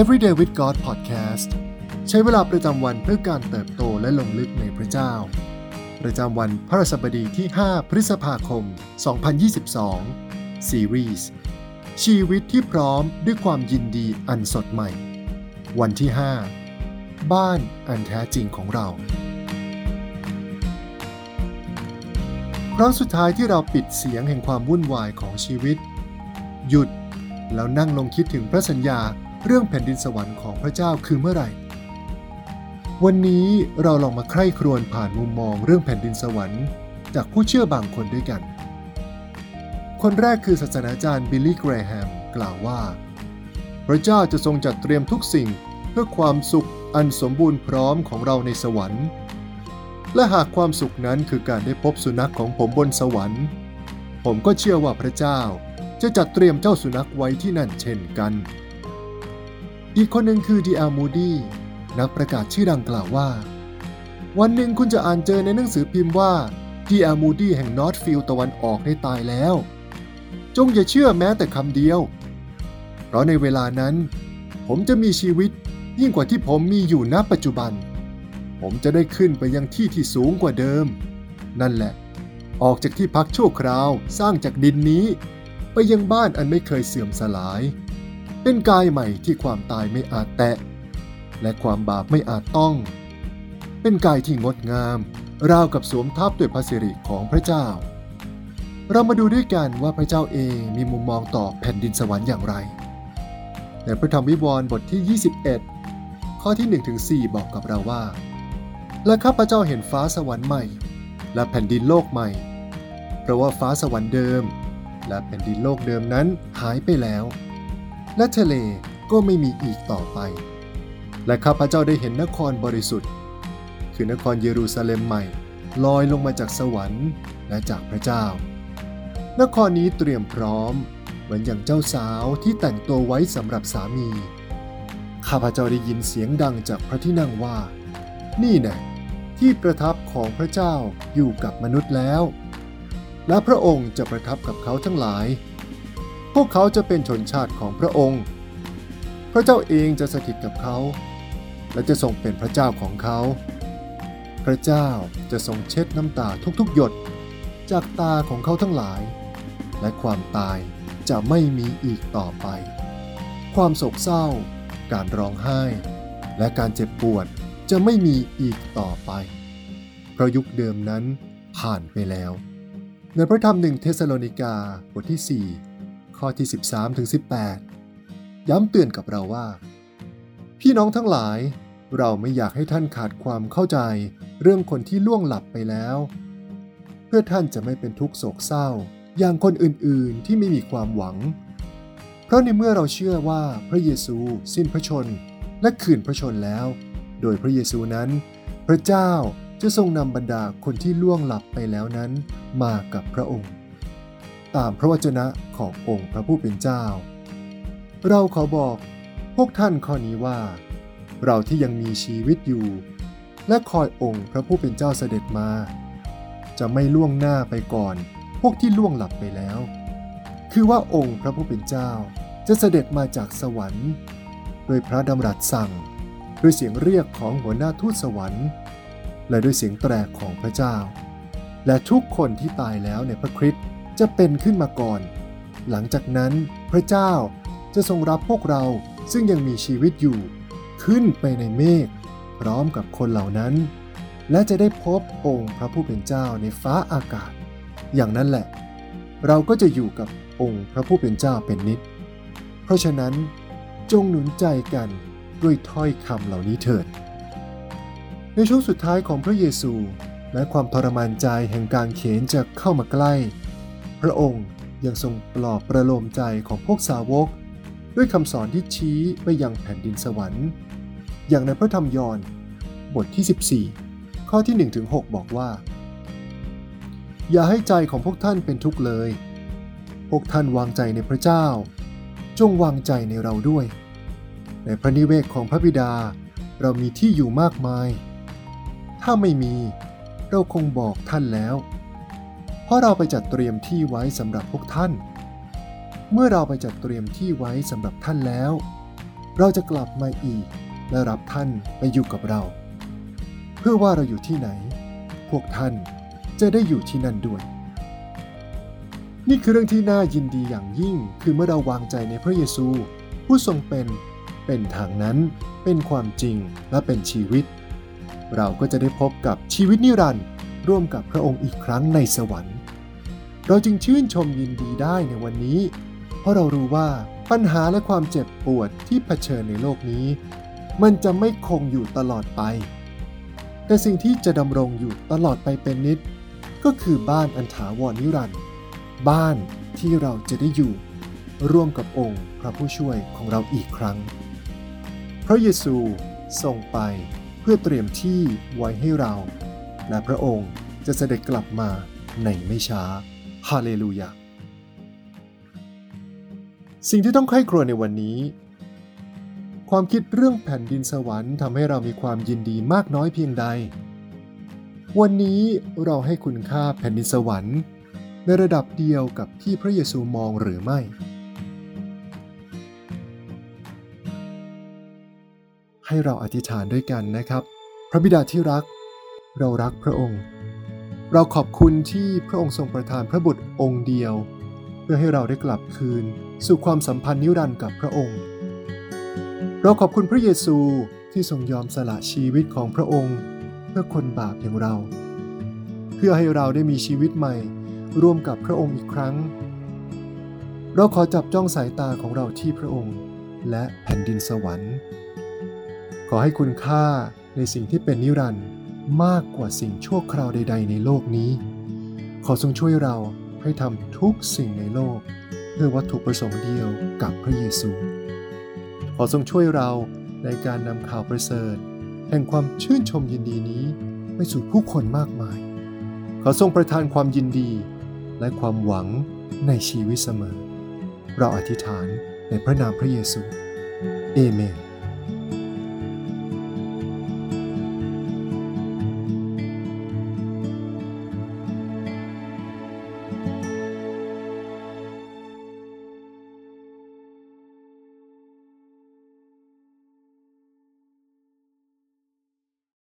Everyday with God Podcast ใช้เวลาประจำวันเพื่อการเติบโตและลงลึกในพระเจ้า ประจำวันพระรสบดีที่ 5 พฤษภาคม 2022 ซีรีส์ชีวิตที่พร้อมด้วยความยินดีอันสดใหม่ วันที่ 5 บ้านอันแท้จริงของเราครั้งสุดท้ายที่เราปิดเสียงแห่งความวุ่นวายของชีวิต หยุดแล้วนั่งลงคิดถึงพระสัญญา เรื่องแผ่นดินสวรรค์ของพระเจ้าคือเมื่อไหร่ วันนี้เราลองมาใคร่ครวญผ่านมุมมองเรื่องแผ่นดินสวรรค์ จากผู้เชื่อบางคนด้วยกัน คนแรกคือศาสนาจารย์บิลลี่แกรแฮมกล่าวว่า พระเจ้าจะทรงจัดเตรียมทุกสิ่งเพื่อความสุขอันสมบูรณ์พร้อมของเราในสวรรค์ และหากความสุขนั้นคือการได้พบสุนัขของผมบนสวรรค์ ผมก็เชื่อว่าพระเจ้าจะจัดเตรียมเจ้าสุนัขไว้ที่นั่นเช่นกัน อีกคนหนึ่งคือดีอามูดีนักประกาศชื่อดังกล่าวว่า วันหนึ่งคุณจะอ่านเจอในหนังสือพิมพ์ว่าดีอามูดีแห่งนอตฟิลตะวันออกได้ตายแล้ว จงอย่าเชื่อแม้แต่คำเดียว เพราะในเวลานั้น ผมจะมีชีวิตยิ่งกว่าที่ผมมีอยู่ณปัจจุบัน ผมจะได้ขึ้นไปยังที่ที่สูงกว่าเดิม นั่นแหละ ออกจากที่พักชั่วคราวสร้างจากดินนี้ ไปยังบ้านอันไม่เคยเสื่อมสลาย เป็นกายใหม่ที่ความตายไม่อาจแตะ และความบาปไม่อาจต้อง เป็นกายที่งดงาม ราวกับสวมทับด้วยพระสิริของพระเจ้า เรามาดูด้วยกันว่าพระเจ้าเองมีมุมมองต่อแผ่นดินสวรรค์อย่างไร ในพระธรรมวิวรณ์บทที่ 21 ข้อที่1ถึง4บอกกับเราว่า และข้าพเจ้าเห็นฟ้าสวรรค์ใหม่ และแผ่นดินโลกใหม่ เพราะว่าฟ้าสวรรค์เดิม และแผ่นดินโลกเดิมนั้นหายไปแล้ว และทะเลก็ไม่มีอีกต่อไป และข้าพเจ้าได้เห็นนครบริสุทธิ์ คือนครเยรูซาเล็มใหม่ ลอยลงมาจากสวรรค์และจากพระเจ้า นครนี้เตรียมพร้อม เหมือนอย่างเจ้าสาวที่แต่งตัวไว้สำหรับสามี ข้าพเจ้าได้ยินเสียงดังจากพระที่นั่งว่า นี่แน่ที่ประทับของพระเจ้าอยู่กับมนุษย์แล้ว และพระองค์จะประทับกับเขาทั้งหลาย พวกเขาจะเป็นชนชาติของพระองค์ พระเจ้าเองจะสถิตกับเขา และจะทรงเป็นพระเจ้าของเขา พระเจ้าจะทรงเช็ดน้ำตาทุกๆ หยด จากตาของเขาทั้งหลาย และความตายจะไม่มีอีกต่อไป ความโศกเศร้า การร้องไห้ และการเจ็บปวดจะไม่มีอีกต่อไป เพราะยุคเดิมนั้นผ่านไปแล้ว ในพระธรรมหนึ่งเทสโลนิกาบทที่ 4 ข้อที่ 13ถึง18 ย้ำเตือนกับเราว่า พี่น้องทั้งหลาย เราไม่อยากให้ท่านขาดความเข้าใจเรื่องคนที่ล่วงหลับไปแล้ว เพื่อท่านจะไม่เป็นทุกข์โศกเศร้า อย่างคนอื่นๆที่ไม่มีความหวัง เพราะในเมื่อเราเชื่อว่าพระเยซูสิ้นพระชนและคืนพระชนแล้ว โดยพระเยซูนั้น พระเจ้าจะทรงนำบรรดาคนที่ล่วงหลับไปแล้วนั้น มากับพระองค์ ตามพระวจนะขององค์พระผู้เป็นเจ้า เราขอบอกพวกท่านข้อนี้ว่า เราที่ยังมีชีวิตอยู่ และคอยองค์พระผู้เป็นเจ้าเสด็จมา จะไม่ล่วงหน้าไปก่อนพวกที่ล่วงหลับไปแล้ว คือว่าองค์พระผู้เป็นเจ้าจะเสด็จมาจากสวรรค์ โดยพระดำรัสสั่งด้วยเสียงเรียกของหัวหน้าทูตสวรรค์ และด้วยเสียงแตรของพระเจ้า และทุกคนที่ตายแล้วในพระคริสต์ จะเป็นขึ้นมาก่อน หลังจากนั้นพระเจ้าจะทรงรับพวกเราซึ่งยังมีชีวิตอยู่ ขึ้นไปในเมฆพร้อมกับคนเหล่านั้น และจะได้พบองค์พระผู้เป็นเจ้าในฟ้าอากาศ อย่างนั้นแหละ เราก็จะอยู่กับองค์พระผู้เป็นเจ้าเป็นนิจเพราะฉะนั้นจงหนุนใจกันด้วยถ้อยคำเหล่านี้เถิด ในช่วงสุดท้ายของพระเยซู และความทรมานใจแห่งการเขนจะเข้ามาใกล้ พระองค์ยังทรงปลอบประโลมใจของพวกสาวก ด้วยคำสอนที่ชี้ไปยังแผ่นดินสวรรค์ อย่างในพระธรรมยอห์นบทที่ 14 ข้อที่1ถึง6บอกว่า อย่าให้ใจของพวกท่านเป็นทุกข์เลย พวกท่านวางใจในพระเจ้า จงวางใจในเราด้วย ในพระนิเวศของพระบิดาเรามีที่อยู่มากมาย ถ้าไม่มีเราคงบอกท่านแล้ว เพราะเราไปจัดเตรียมที่ไว้สำหรับพวกท่าน เมื่อเราไปจัดเตรียมที่ไว้สำหรับท่านแล้ว เราจะกลับมาอีกและรับท่านไปอยู่กับเรา เพื่อว่าเราอยู่ที่ไหน พวกท่านจะได้อยู่ที่นั่นด้วย นี่คือเรื่องที่น่ายินดีอย่างยิ่ง คือเมื่อเราวางใจในพระเยซู ผู้ทรงเป็นเป็นทางนั้น เป็นความจริงและเป็นชีวิต เราก็จะได้พบกับชีวิตนิรันดร์ ร่วมกับพระองค์อีกครั้งในสวรรค์ เราจึงชื่นชมยินดีได้ในวันนี้ เพราะเรารู้ว่าปัญหาและความเจ็บปวดที่เผชิญในโลกนี้ มันจะไม่คงอยู่ตลอดไป แต่สิ่งที่จะดำรงอยู่ตลอดไปเป็นนิด ก็คือบ้านอันถาวรนิรันดร์บ้านที่เราจะได้อยู่ ร่วมกับองค์พระผู้ช่วยของเราอีกครั้ง พระเยซูทรงไปเพื่อเตรียมที่ไว้ให้เรา และพระองค์จะเสด็จกลับมาในไม่ช้า ฮาเลลูยา สิ่งที่ต้องใคร่ครวญในวันนี้ ความคิดเรื่องแผ่นดินสวรรค์ทำให้เรามีความยินดีมากน้อยเพียงใด วันนี้เราให้คุณค่าแผ่นดินสวรรค์ ในระดับเดียวกับที่พระเยซูมองหรือไม่ให้เราอธิษฐานด้วยกันนะครับ พระบิดาที่รัก เรารักพระองค์ เราขอบคุณที่พระองค์ทรงประทานพระบุตรองค์เดียว เพื่อให้เราได้กลับคืน สู่ความสัมพันธ์นิรันดร์กับพระองค์ เราขอบคุณพระเยซูที่ทรงยอมสละชีวิตของพระองค์ เพื่อคนบาปอย่างเรา เพื่อให้เราได้มีชีวิตใหม่ ร่วมกับพระองค์อีกครั้ง เราขอจับจ้องสายตาของเราที่พระองค์ และแผ่นดินสวรรค์ ขอให้คุณค่าในสิ่งที่เป็นนิรันดร์ มากกว่าสิ่งชั่วคราวใด ๆ ในโลกนี้ ขอทรงช่วยเราให้ทำทุกสิ่งในโลก เพื่อวัตถุประสงค์เดียวกับพระเยซู ขอทรงช่วยเราในการนำข่าวประเสริฐ แห่งความชื่นชมยินดีนี้ไปสู่ผู้คนมากมาย ขอทรงประทานความยินดีและความหวังในชีวิตเสมอ เราอธิษฐานในพระนามพระเยซู เอเมน